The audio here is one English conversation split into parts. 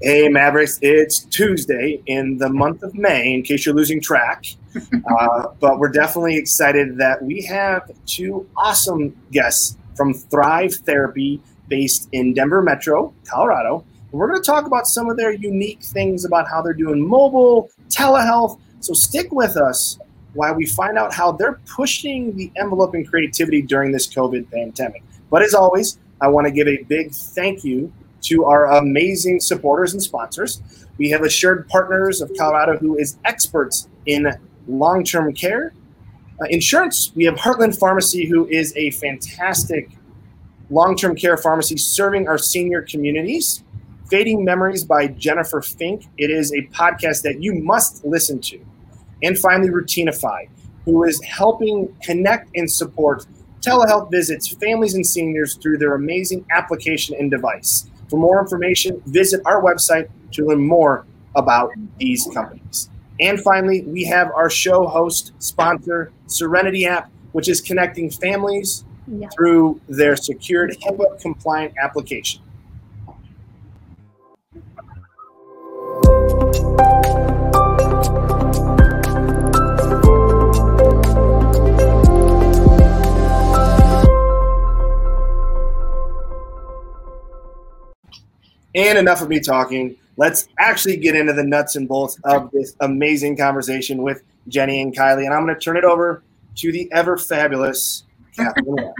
Hey, Mavericks, it's Tuesday in the month of May, in case you're losing track. Uh, but we're definitely excited that we have two awesome guests from Thrive Therapy based in Denver Metro, Colorado. And we're going to talk about some of their unique things about how they're doing mobile, telehealth. So stick with us while we find out how they're pushing the envelope in creativity during this COVID pandemic. But as always, I want to give a big thank you to our amazing supporters and sponsors. We have Assured Partners of Colorado, who is experts in long term care. Uh, insurance, we have Heartland Pharmacy, who is a fantastic long term care pharmacy serving our senior communities. Fading Memories by Jennifer Fink. It is a podcast that you must listen to. And finally, Routinify, who is helping connect and support telehealth visits, families, and seniors through their amazing application and device. For more information, visit our website to learn more about these companies. And finally, we have our show host sponsor, Serenity app, which is connecting families yeah. through their secured HIPAA compliant application. And enough of me talking. Let's actually get into the nuts and bolts of this amazing conversation with Jenny and Kylie. And I'm going to turn it over to the ever fabulous Catherine.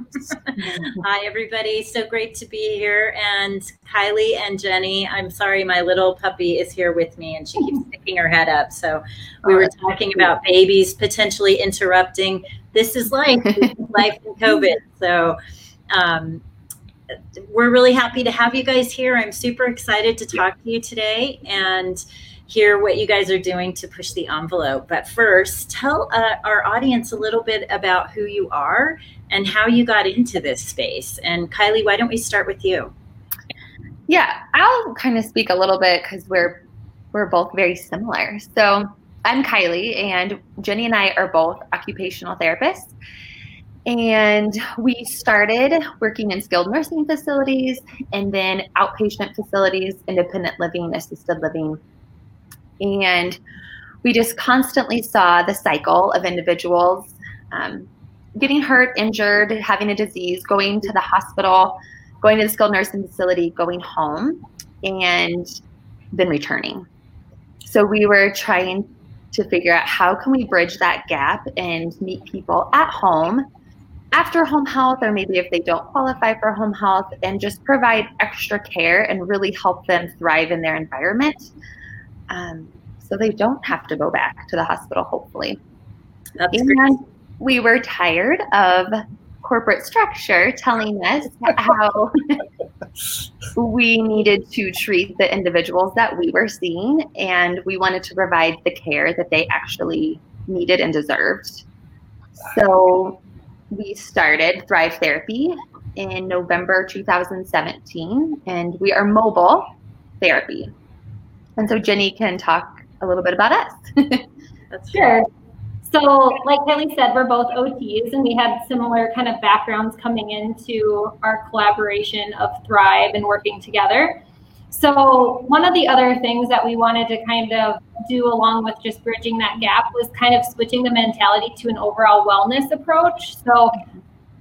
Hi, everybody. So great to be here. And Kylie and Jenny, I'm sorry, my little puppy is here with me and she keeps sticking her head up. So we were talking about babies potentially interrupting. This is life, this is life in COVID. So um, we're really happy to have you guys here. I'm super excited to talk to you today and hear what you guys are doing to push the envelope. But first, tell uh, our audience a little bit about who you are and how you got into this space. And Kylie, why don't we start with you? Yeah, I'll kind of speak a little bit because we're we're both very similar. So I'm Kylie, and Jenny and I are both occupational therapists. And we started working in skilled nursing facilities and then outpatient facilities, independent living, assisted living. And we just constantly saw the cycle of individuals um, getting hurt, injured, having a disease, going to the hospital, going to the skilled nursing facility, going home, and then returning. So we were trying to figure out how can we bridge that gap and meet people at home after home health, or maybe if they don't qualify for home health, and just provide extra care and really help them thrive in their environment um, so they don't have to go back to the hospital, hopefully. That's and great. we were tired of corporate structure telling us how we needed to treat the individuals that we were seeing, and we wanted to provide the care that they actually needed and deserved. So we started Thrive Therapy in November 2017, and we are mobile therapy. And so Jenny can talk a little bit about us. That's sure. So, like Kylie said, we're both OTs, and we had similar kind of backgrounds coming into our collaboration of Thrive and working together. So, one of the other things that we wanted to kind of do along with just bridging that gap was kind of switching the mentality to an overall wellness approach. So,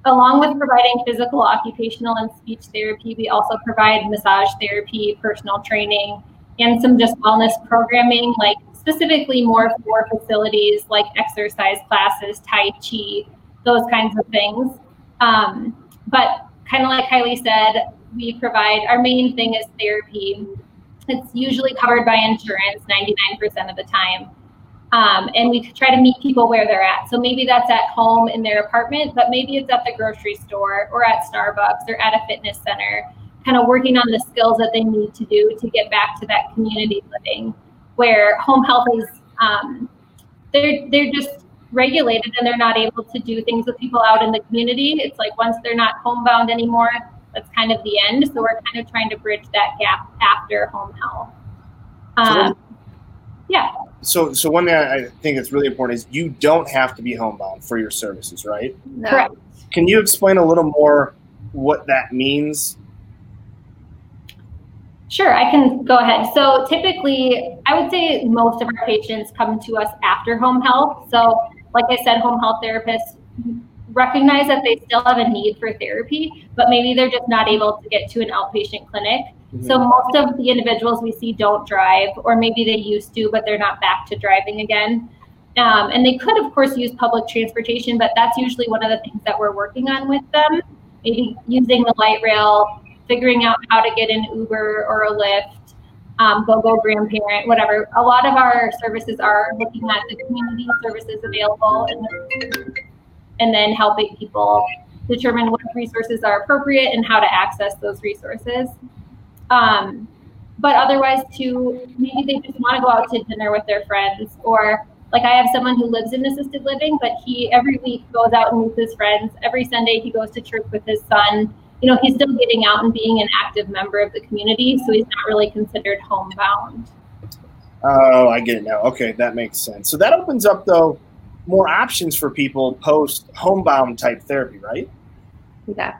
along with providing physical, occupational, and speech therapy, we also provide massage therapy, personal training, and some just wellness programming, like specifically more for facilities like exercise classes, Tai Chi, those kinds of things. Um, but kind of like Kylie said, we provide our main thing is therapy. It's usually covered by insurance 99% of the time. Um, and we try to meet people where they're at. So maybe that's at home in their apartment, but maybe it's at the grocery store or at Starbucks or at a fitness center, kind of working on the skills that they need to do to get back to that community living where home health is, um, they're, they're just regulated and they're not able to do things with people out in the community. It's like once they're not homebound anymore, that's kind of the end. So we're kind of trying to bridge that gap after home health. Um, so yeah. So, so one thing I think that's really important is you don't have to be homebound for your services, right? No. Correct. Can you explain a little more what that means? Sure, I can go ahead. So typically, I would say most of our patients come to us after home health. So, like I said, home health therapists recognize that they still have a need for therapy, but maybe they're just not able to get to an outpatient clinic. Mm-hmm. So most of the individuals we see don't drive, or maybe they used to, but they're not back to driving again. Um, and they could, of course, use public transportation, but that's usually one of the things that we're working on with them. Maybe using the light rail, figuring out how to get an Uber or a Lyft, um, GoGo grandparent, whatever. A lot of our services are looking at the community services available and, and then helping people determine what resources are appropriate and how to access those resources. Um, but otherwise, too, maybe they just want to go out to dinner with their friends or like I have someone who lives in assisted living, but he every week goes out and meets his friends. Every Sunday he goes to church with his son. You know, he's still getting out and being an active member of the community, so he's not really considered homebound. Oh, I get it now. Okay, that makes sense. So that opens up though more options for people post homebound type therapy, right? Yeah.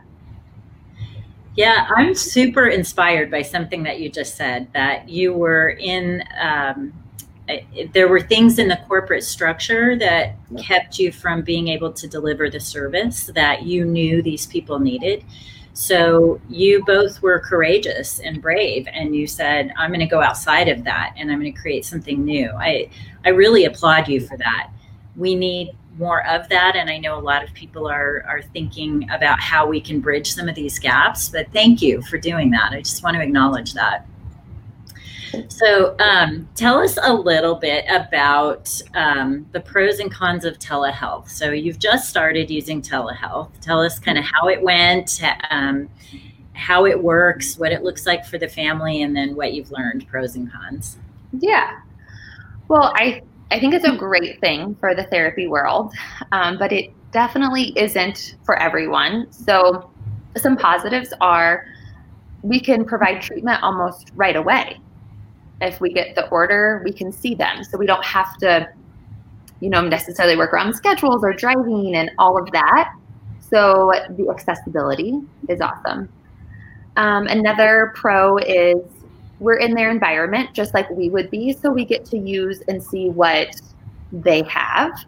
Yeah, I'm super inspired by something that you just said that you were in um, there were things in the corporate structure that kept you from being able to deliver the service that you knew these people needed. So you both were courageous and brave, and you said, "I'm going to go outside of that, and I'm going to create something new." I I really applaud you for that. We need more of that, and I know a lot of people are are thinking about how we can bridge some of these gaps. But thank you for doing that. I just want to acknowledge that. So, um, tell us a little bit about um, the pros and cons of telehealth. So, you've just started using telehealth. Tell us kind of how it went, um, how it works, what it looks like for the family, and then what you've learned, pros and cons. Yeah. Well, I I think it's a great thing for the therapy world, um, but it definitely isn't for everyone. So, some positives are we can provide treatment almost right away if we get the order, we can see them. So we don't have to, you know, necessarily work around schedules or driving and all of that. So the accessibility is awesome. Um, another pro is we're in their environment just like we would be. So we get to use and see what they have.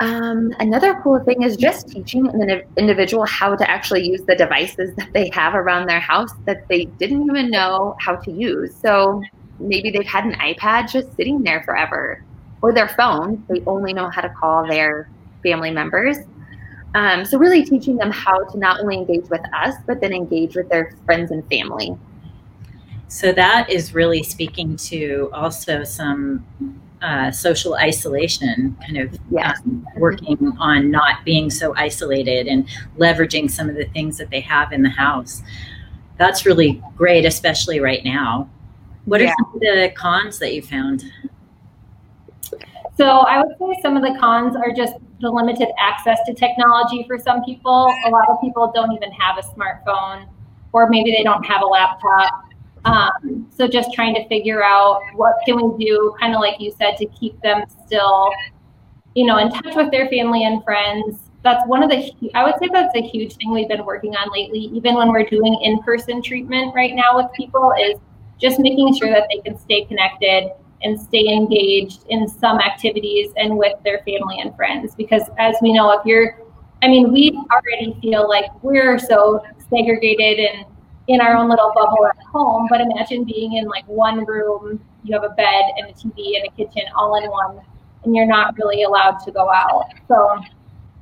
Um, another cool thing is just teaching an individual how to actually use the devices that they have around their house that they didn't even know how to use. So maybe they've had an iPad just sitting there forever, or their phone. They only know how to call their family members. Um, so really teaching them how to not only engage with us, but then engage with their friends and family. So that is really speaking to also some uh, social isolation, kind of yes. um, working on not being so isolated and leveraging some of the things that they have in the house. That's really great, especially right now. What are some of the cons that you found? So I would say some of the cons are just the limited access to technology for some people. A lot of people don't even have a smartphone, or maybe they don't have a laptop. Um, so just trying to figure out what can we do, kind of like you said, to keep them still, you know, in touch with their family and friends. That's one of the, I would say that's a huge thing we've been working on lately, even when we're doing in-person treatment right now with people is just making sure that they can stay connected and stay engaged in some activities and with their family and friends. Because as we know, if you're, I mean, we already feel like we're so segregated and in our own little bubble at home. But imagine being in like one room, you have a bed and a TV and a kitchen all in one, and you're not really allowed to go out. So,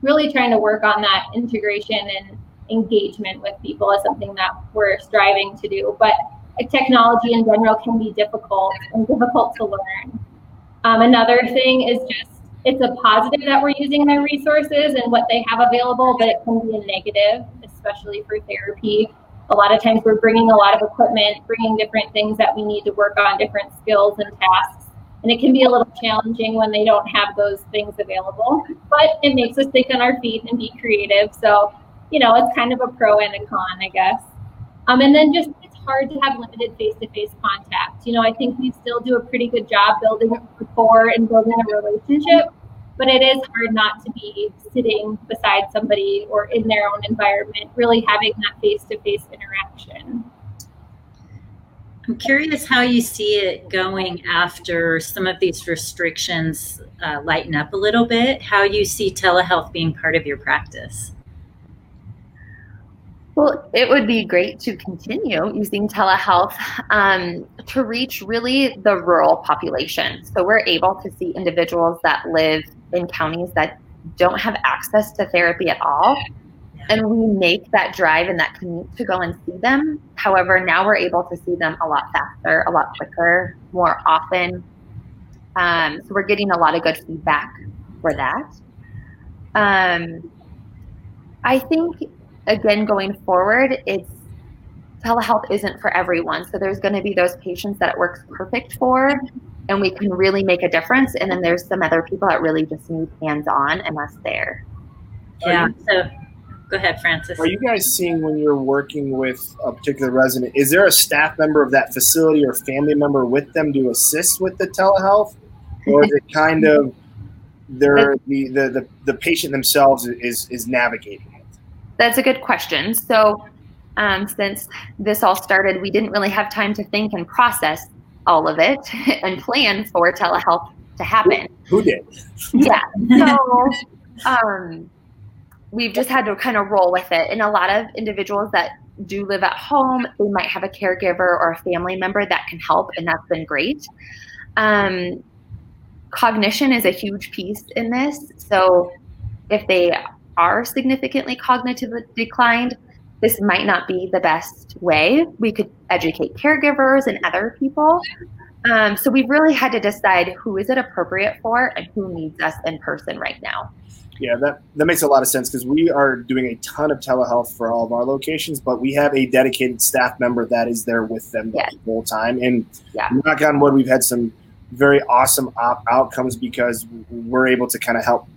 really trying to work on that integration and engagement with people is something that we're striving to do. But technology in general can be difficult and difficult to learn. Um, another thing is just it's a positive that we're using their resources and what they have available, but it can be a negative, especially for therapy a lot of times we're bringing a lot of equipment, bringing different things that we need to work on, different skills and tasks. And it can be a little challenging when they don't have those things available, but it makes us think on our feet and be creative. So, you know, it's kind of a pro and a con, I guess. Um, and then just it's hard to have limited face-to-face contact. You know, I think we still do a pretty good job building rapport and building a relationship but it is hard not to be sitting beside somebody or in their own environment, really having that face to face interaction. I'm curious how you see it going after some of these restrictions uh, lighten up a little bit, how you see telehealth being part of your practice. Well, it would be great to continue using telehealth um, to reach really the rural population. So we're able to see individuals that live in counties that don't have access to therapy at all. And we make that drive and that commute to go and see them. However, now we're able to see them a lot faster, a lot quicker, more often. Um, so we're getting a lot of good feedback for that. Um, I think again, going forward, it's telehealth isn't for everyone. So there's going to be those patients that it works perfect for, and we can really make a difference. And then there's some other people that really just need hands on and us there. Yeah. So go ahead, Francis. Are you guys seeing when you're working with a particular resident, is there a staff member of that facility or family member with them to assist with the telehealth? Or is it kind of they're the, the, the, the patient themselves is, is navigating? It? That's a good question. So, um, since this all started, we didn't really have time to think and process all of it and plan for telehealth to happen. Who, did? Yeah. So, um, we've just had to kind of roll with it. And a lot of individuals that do live at home, they might have a caregiver or a family member that can help, and that's been great. Um, cognition is a huge piece in this. So, if they are significantly cognitively declined, this might not be the best way. We could educate caregivers and other people. Um, so we really had to decide who is it appropriate for and who needs us in person right now. Yeah, that, that makes a lot of sense because we are doing a ton of telehealth for all of our locations, but we have a dedicated staff member that is there with them the whole time. And yeah. knock on wood, we've had some very awesome op- outcomes because we're able to kind of help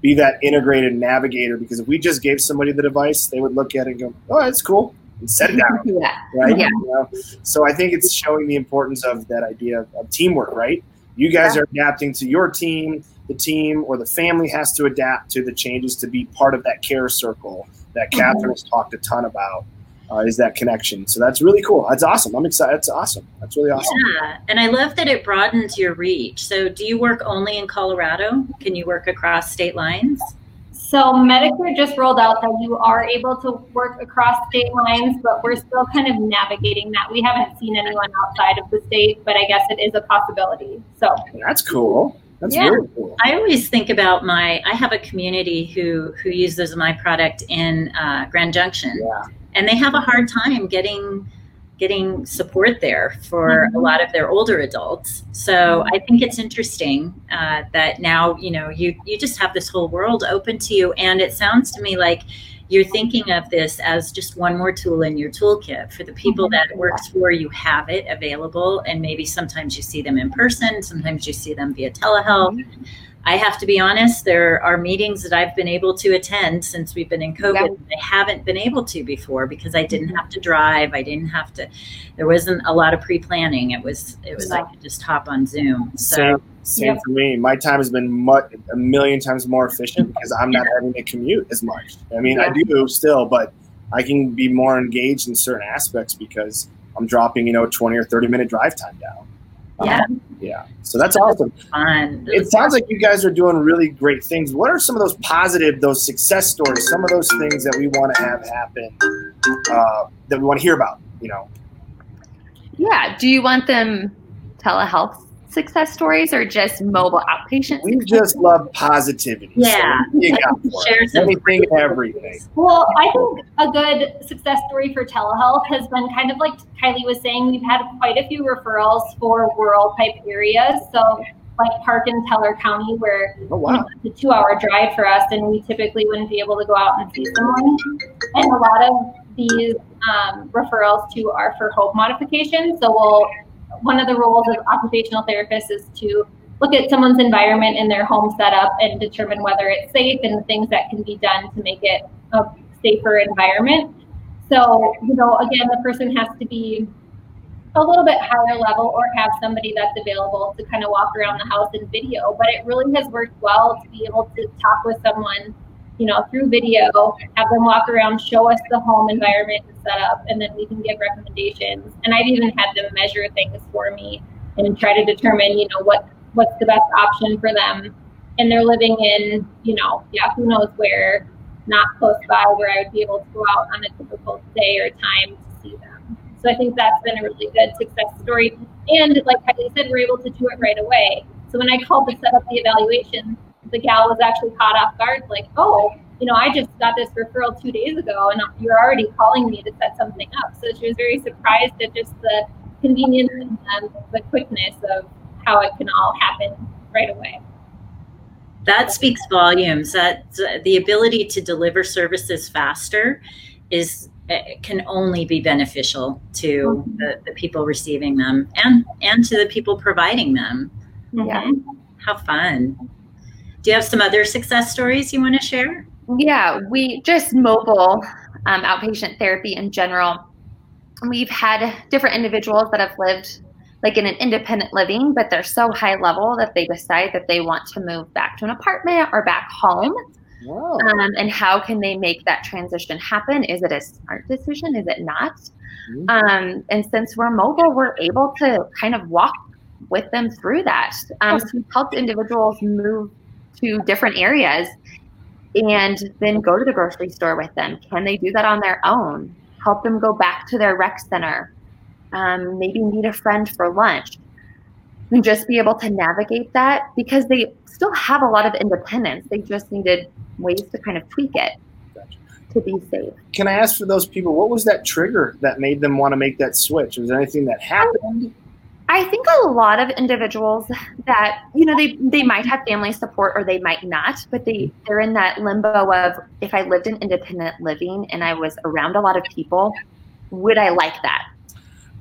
be that integrated navigator because if we just gave somebody the device, they would look at it and go, "Oh, that's cool," and set it down. yeah. Right. Yeah. You know? So I think it's showing the importance of that idea of, of teamwork. Right. You guys yeah. are adapting to your team. The team or the family has to adapt to the changes to be part of that care circle that mm-hmm. Catherine has talked a ton about uh, is that connection. So that's really cool. That's awesome. I'm excited. That's awesome. That's really awesome. Yeah, and I love that it broadens your reach. So do you work only in Colorado? Can you work across state lines? So Medicare just rolled out that you are able to work across state lines, but we're still kind of navigating that. We haven't seen anyone outside of the state, but I guess it is a possibility. So that's cool. That's yeah. really cool. I always think about my. I have a community who who uses my product in uh, Grand Junction. Yeah and they have a hard time getting getting support there for mm-hmm. a lot of their older adults. So I think it's interesting uh, that now you know you you just have this whole world open to you, and it sounds to me like you're thinking of this as just one more tool in your toolkit for the people mm-hmm. that works for you have it available and maybe sometimes you see them in person sometimes you see them via telehealth mm-hmm. I have to be honest, there are meetings that I've been able to attend since we've been in COVID. Yeah. I haven't been able to before because I didn't mm-hmm. have to drive. I didn't have to, there wasn't a lot of pre planning. It was, it was, I could just hop on Zoom. So, same, same yeah. for me. My time has been much, a million times more efficient because I'm not having to commute as much. I mean, yeah. I do still, but I can be more engaged in certain aspects because I'm dropping, you know, 20 or 30 minute drive time down. Yeah. Um, yeah. So that's awesome. Fun. It sounds like you guys are doing really great things. What are some of those positive, those success stories, some of those things that we want to have happen uh, that we want to hear about, you know? Yeah. Do you want them telehealth success stories or just mobile outpatient? We just love positivity. Yeah. So you Share some anything everything. Well, I think a good success story for telehealth has been kind of like Kylie was saying, we've had quite a few referrals for rural type areas. So like Park and Teller County, where oh, wow. it's a two hour drive for us, and we typically wouldn't be able to go out and see someone. And a lot of these um, referrals to are for home modification. So we'll one of the roles of occupational therapists is to look at someone's environment in their home setup and determine whether it's safe and things that can be done to make it a safer environment. So, you know, again, the person has to be a little bit higher level or have somebody that's available to kind of walk around the house and video. But it really has worked well to be able to talk with someone you know, through video, have them walk around, show us the home environment and setup, and then we can give recommendations. And I've even had them measure things for me and try to determine, you know, what what's the best option for them. And they're living in, you know, yeah, who knows where, not close by where I would be able to go out on a typical day or time to see them. So I think that's been a really good success story. And like Kylie said, we're able to do it right away. So when I called to set up the evaluation, the gal was actually caught off guard, like, oh, you know, I just got this referral two days ago and you're already calling me to set something up. So she was very surprised at just the convenience and the quickness of how it can all happen right away. That speaks volumes. That the ability to deliver services faster is eh, can only be beneficial to the, the people receiving them and and to the people providing them. Yeah. How fun. Do you have some other success stories you want to share? Yeah, we just mobile um, outpatient therapy in general. We've had different individuals that have lived like in an independent living, but they're so high level that they decide that they want to move back to an apartment or back home. Um, and how can they make that transition happen? Is it a smart decision? Is it not? Mm-hmm. Um, and since we're mobile, we're able to kind of walk with them through that. Um, so we've helped individuals move to different areas and then go to the grocery store with them. Can they do that on their own? Help them go back to their rec center. Um, maybe meet a friend for lunch and just be able to navigate that because they still have a lot of independence. They just needed ways to kind of tweak it to be safe. Can I ask for those people, what was that trigger that made them want to make that switch? Was there anything that happened? I think a lot of individuals that you know they they might have family support or they might not, but they they're in that limbo of if I lived in independent living and I was around a lot of people, would I like that?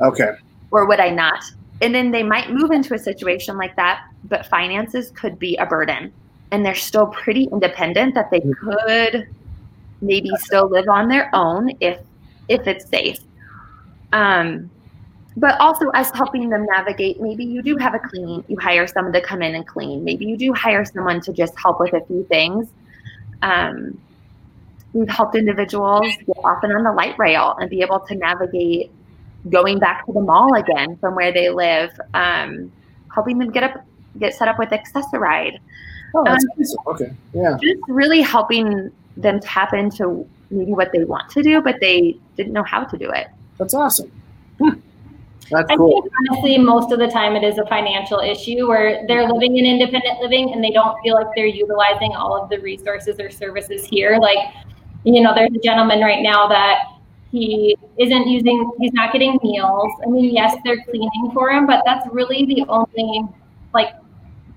Okay. Or would I not? And then they might move into a situation like that, but finances could be a burden, and they're still pretty independent that they could maybe still live on their own if if it's safe. Um, but also us helping them navigate maybe you do have a clean you hire someone to come in and clean. Maybe you do hire someone to just help with a few things. Um, we've helped individuals get often on the light rail and be able to navigate going back to the mall again from where they live um, helping them get up get set up with access-a-ride oh, that's um, okay. Yeah. just really helping them tap into maybe what they want to do but they didn't know how to do it. That's awesome. Hmm. That's I cool. think honestly, most of the time it is a financial issue where they're living in independent living and they don't feel like they're utilizing all of the resources or services here. Like, you know, there's a gentleman right now that he isn't using, he's not getting meals. I mean, yes, they're cleaning for him, but that's really the only like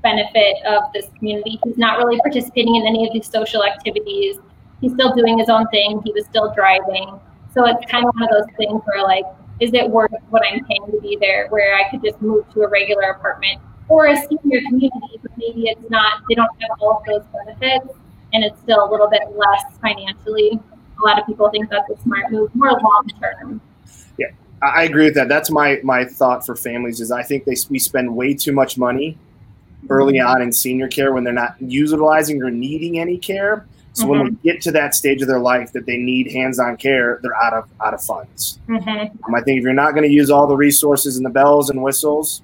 benefit of this community. He's not really participating in any of these social activities. He's still doing his own thing. He was still driving. So it's kind of one of those things where like is it worth what I'm paying to be there where I could just move to a regular apartment or a senior community, but maybe it's not, they don't have all of those benefits and it's still a little bit less financially. A lot of people think that's a smart move, more long term. Yeah, I agree with that. That's my my thought for families is I think they we spend way too much money early mm-hmm. on in senior care when they're not utilizing or needing any care so mm-hmm. when they get to that stage of their life that they need hands-on care, they're out of out of funds. Mm-hmm. Um, I think if you're not going to use all the resources and the bells and whistles,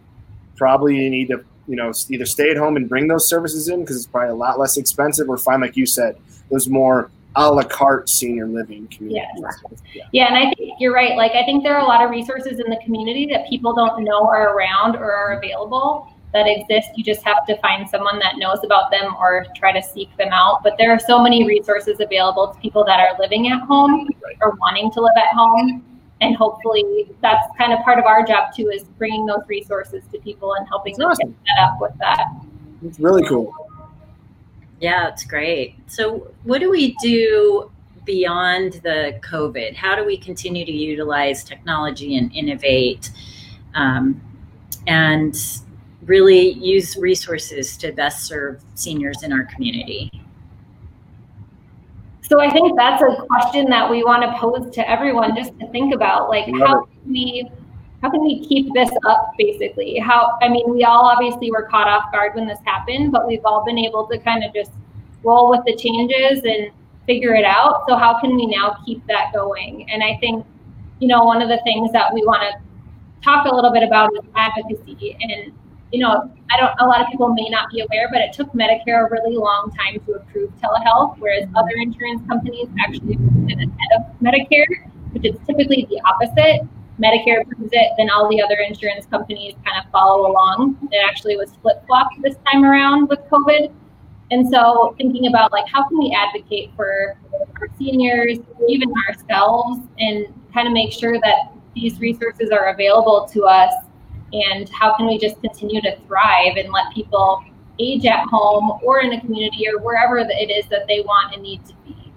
probably you need to you know either stay at home and bring those services in because it's probably a lot less expensive, or find like you said, those more a la carte senior living communities. Yeah. yeah. yeah, and I think you're right. Like I think there are a lot of resources in the community that people don't know are around or are available that exist. You just have to find someone that knows about them or try to seek them out. But there are so many resources available to people that are living at home or wanting to live at home. And hopefully that's kind of part of our job too, is bringing those resources to people and helping them awesome. get set up with that. It's really cool. Yeah, it's great. So what do we do beyond the COVID? How do we continue to utilize technology and innovate? Um, and really use resources to best serve seniors in our community? So I think that's a question that we want to pose to everyone just to think about like how can we how can we keep this up basically? How I mean we all obviously were caught off guard when this happened, but we've all been able to kind of just roll with the changes and figure it out. So how can we now keep that going? And I think, you know, one of the things that we want to talk a little bit about is advocacy. And, you know, I don't, a lot of people may not be aware, but it took Medicare a really long time to approve telehealth, whereas mm-hmm. other insurance companies actually it ahead of Medicare, which is typically the opposite. Medicare approves it, then all the other insurance companies kind of follow along. It actually was flip flopped this time around with COVID. And so thinking about like how can we advocate for our seniors, even ourselves, and kind of make sure that these resources are available to us and how can we just continue to thrive and let people age at home or in a community or wherever it is that they want and need to be.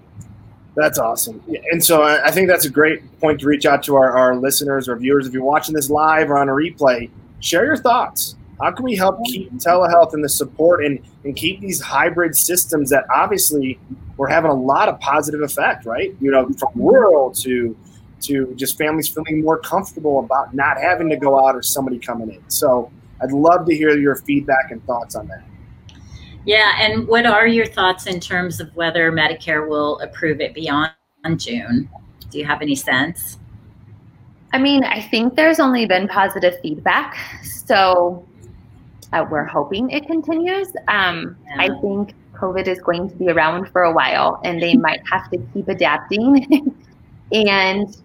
That's awesome. And so I think that's a great point to reach out to our, our listeners or viewers. If you're watching this live or on a replay, share your thoughts. How can we help keep telehealth and the support and, and keep these hybrid systems that obviously we're having a lot of positive effect, right? You know, from rural to to just families feeling more comfortable about not having to go out or somebody coming in. So I'd love to hear your feedback and thoughts on that. Yeah, and what are your thoughts in terms of whether Medicare will approve it beyond June? Do you have any sense? I mean, I think there's only been positive feedback. So uh, we're hoping it continues. Um, yeah. I think COVID is going to be around for a while, and they might have to keep adapting and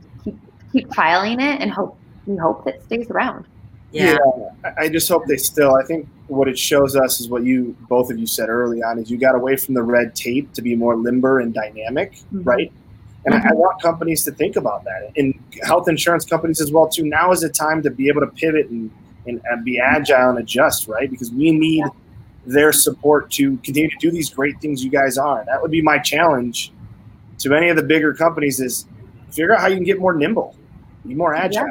keep keep trialing it, and hope we hope it stays around. Yeah. yeah. I just hope they still. I think what it shows us is what you both of you said early on is you got away from the red tape to be more limber and dynamic, mm-hmm. right? And mm-hmm. I, I want companies to think about that, and health insurance companies as well too. Now is the time to be able to pivot and and, and be agile and adjust, right? Because we need their support to continue to do these great things you guys are. That would be my challenge to any of the bigger companies is figure out how you can get more nimble, be more agile.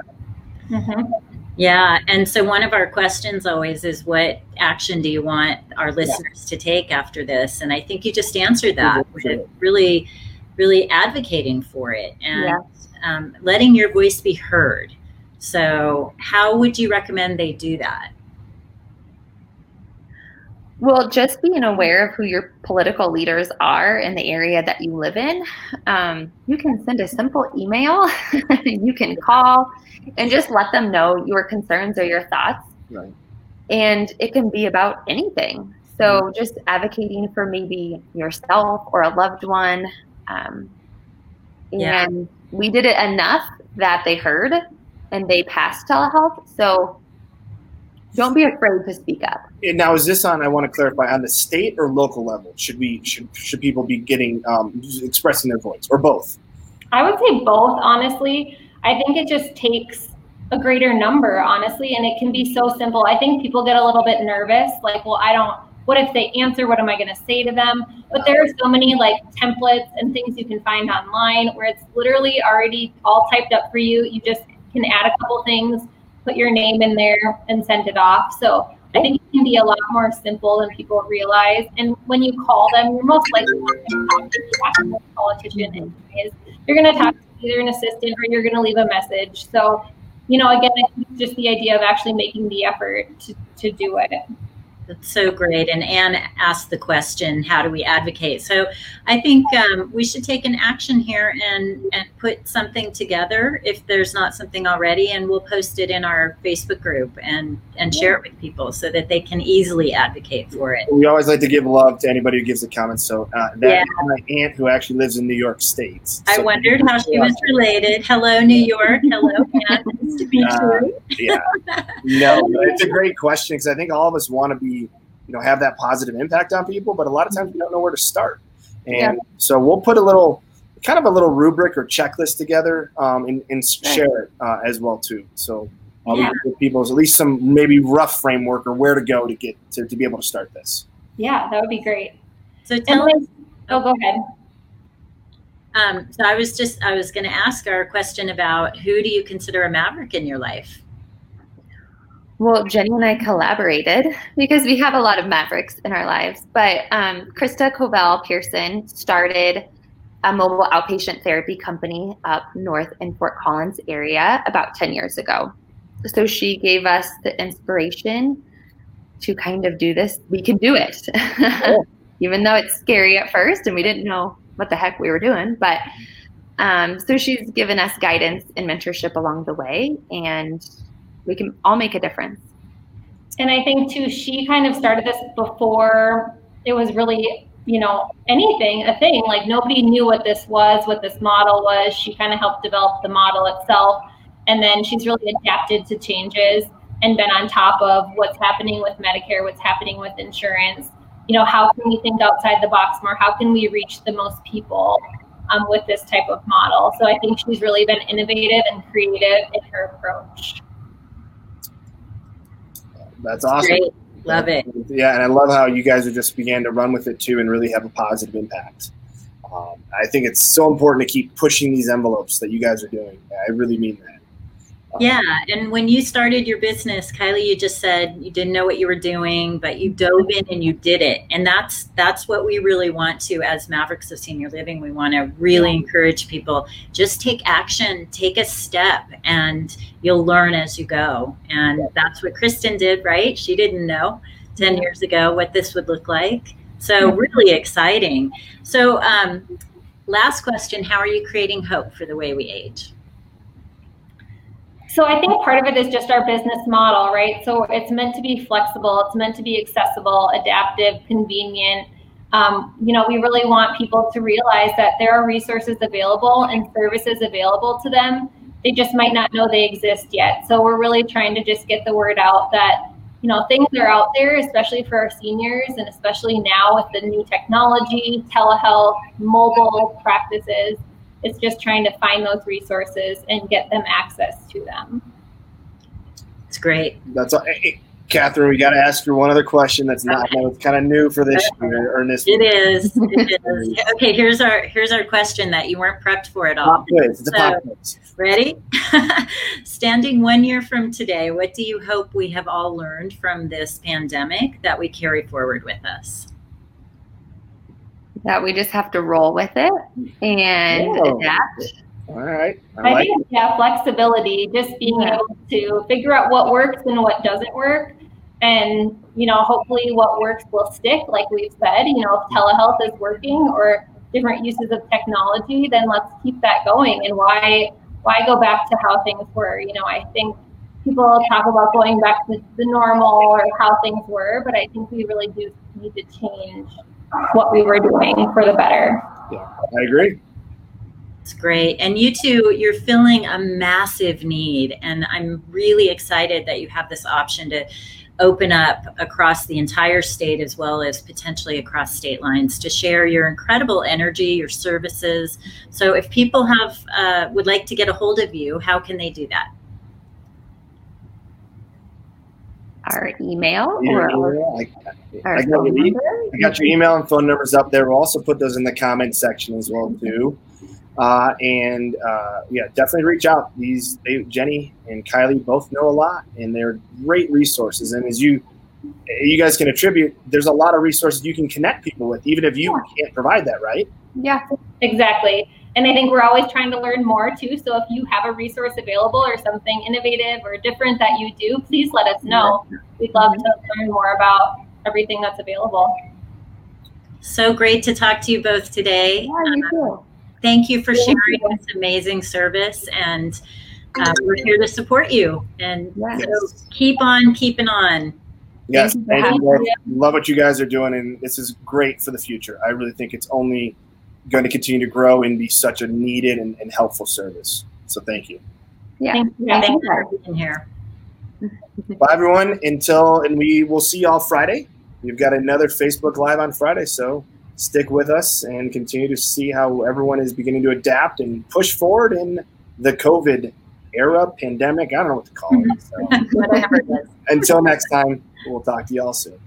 Yeah. Mm-hmm. yeah. And so one of our questions always is what action do you want our listeners yeah. to take after this? And I think you just answered that with really, really advocating for it and yeah. um, letting your voice be heard. So, how would you recommend they do that? Well, just being aware of who your political leaders are in the area that you live in. Um, you can send a simple email, you can call, and just let them know your concerns or your thoughts. Right. And it can be about anything. So, mm-hmm. just advocating for maybe yourself or a loved one. Um, and yeah. we did it enough that they heard and they passed telehealth. So don't be afraid to speak up. And now, is this on? I want to clarify on the state or local level. Should we should should people be getting um, expressing their voice or both? I would say both. Honestly, I think it just takes a greater number, honestly, and it can be so simple. I think people get a little bit nervous, like, well, I don't. What if they answer? What am I going to say to them? But there are so many like templates and things you can find online where it's literally already all typed up for you. You just can add a couple things, put your name in there, and send it off. So I think it can be a lot more simple than people realize. And when you call them, you're most likely to the politician anyways. You're going to talk to either an assistant or you're going to leave a message. So, you know, again, just the idea of actually making the effort to, to do it. That's so great. And Anne asked the question, how do we advocate? So I think um, we should take an action here and, and put something together if there's not something already, and we'll post it in our Facebook group and, and share it with people so that they can easily advocate for it. We always like to give love to anybody who gives a comment. So uh, that yeah. my aunt who actually lives in New York State. So I wondered how she was related. Hello, New York. Hello, Aunt. Nice to meet uh, you. yeah. No, it's a great question because I think all of us want to be you know have that positive impact on people but a lot of times we don't know where to start and yeah. so we'll put a little kind of a little rubric or checklist together um, and, and share it uh, as well too so I'll yeah. give people at least some maybe rough framework or where to go to get to, to be able to start this yeah that would be great so tell us oh go ahead um, so I was just I was going to ask our question about who do you consider a maverick in your life? Well, Jenny and I collaborated because we have a lot of mavericks in our lives. But um, Krista Covell Pearson started a mobile outpatient therapy company up north in Fort Collins area about 10 years ago. So she gave us the inspiration to kind of do this. We can do it. Even though it's scary at first and we didn't know what the heck we were doing. But um, so she's given us guidance and mentorship along the way, and we can all make a difference. And I think too, she kind of started this before it was really, you know, anything, a thing. Like nobody knew what this was, what this model was. She kind of helped develop the model itself. And then she's really adapted to changes and been on top of what's happening with Medicare, what's happening with insurance. You know, how can we think outside the box more? How can we reach the most people um, with this type of model? So I think she's really been innovative and creative in her approach. That's awesome. Great. Love it. Yeah, and I love how you guys are just began to run with it too and really have a positive impact. Um, I think it's so important to keep pushing these envelopes that you guys are doing. I really mean that. Yeah, and when you started your business, Kylie, you just said you didn't know what you were doing, but you dove in and you did it. And that's that's what we really want to as Mavericks of Senior Living. We want to really encourage people just take action, take a step and you'll learn as you go. And that's what Krista did, right? She didn't know 10 years ago what this would look like. So really exciting. So um, last question, how are you creating hope for the way we age? So I think part of it is just our business model, right? So it's meant to be flexible, it's meant to be accessible, adaptive, convenient. Um, you know, we really want people to realize that there are resources available and services available to them. They just might not know they exist yet. So we're really trying to just get the word out that, you know, things are out there, especially for our seniors and especially now with the new technology, telehealth, mobile practices it's just trying to find those resources and get them access to them. It's great. That's all. Hey, Catherine, we got to ask you one other question that's not it's kind of new for this year or this. It is. It is. Okay, here's our here's our question that you weren't prepped for at all. Pop quiz. It's a pop quiz. Ready? Standing one year from today, what do you hope we have all learned from this pandemic that we carry forward with us? That we just have to roll with it and Whoa. adapt. All right. I, I like think, it. yeah, flexibility, just being yeah. able to figure out what works and what doesn't work. And, you know, hopefully what works will stick, like we've said. You know, if telehealth is working or different uses of technology, then let's keep that going. And why why go back to how things were? You know, I think people talk about going back to the normal or how things were, but I think we really do need to change what we were doing for the better. Yeah, I agree. It's great. And you two, you're filling a massive need. And I'm really excited that you have this option to open up across the entire state as well as potentially across state lines to share your incredible energy, your services. So if people have uh, would like to get a hold of you, how can they do that? our email or email. I, got your, I, got your, email and phone numbers up there. We'll also put those in the comment section as well too. Uh, and uh, yeah, definitely reach out. These they, Jenny and Kylie both know a lot, and they're great resources. And as you you guys can attribute, there's a lot of resources you can connect people with, even if you can't provide that, right? Yeah, exactly. And I think we're always trying to learn more too. So if you have a resource available or something innovative or different that you do, please let us know. We'd love to learn more about everything that's available. So great to talk to you both today. Yeah, you too. Thank you for thank sharing you. this amazing service and uh, we're here to support you and yes. so keep on keeping on. Yes, and love what you guys are doing, and this is great for the future. I really think it's only going to continue to grow and be such a needed and, and helpful service. So thank you. Yeah, thank you, thank you for being here. Bye, everyone. Until and we will see y'all Friday. We've got another Facebook Live on Friday, so stick with us and continue to see how everyone is beginning to adapt and push forward in the COVID era, pandemic. I don't know what to call it. So. Until next time, we'll talk to y'all soon.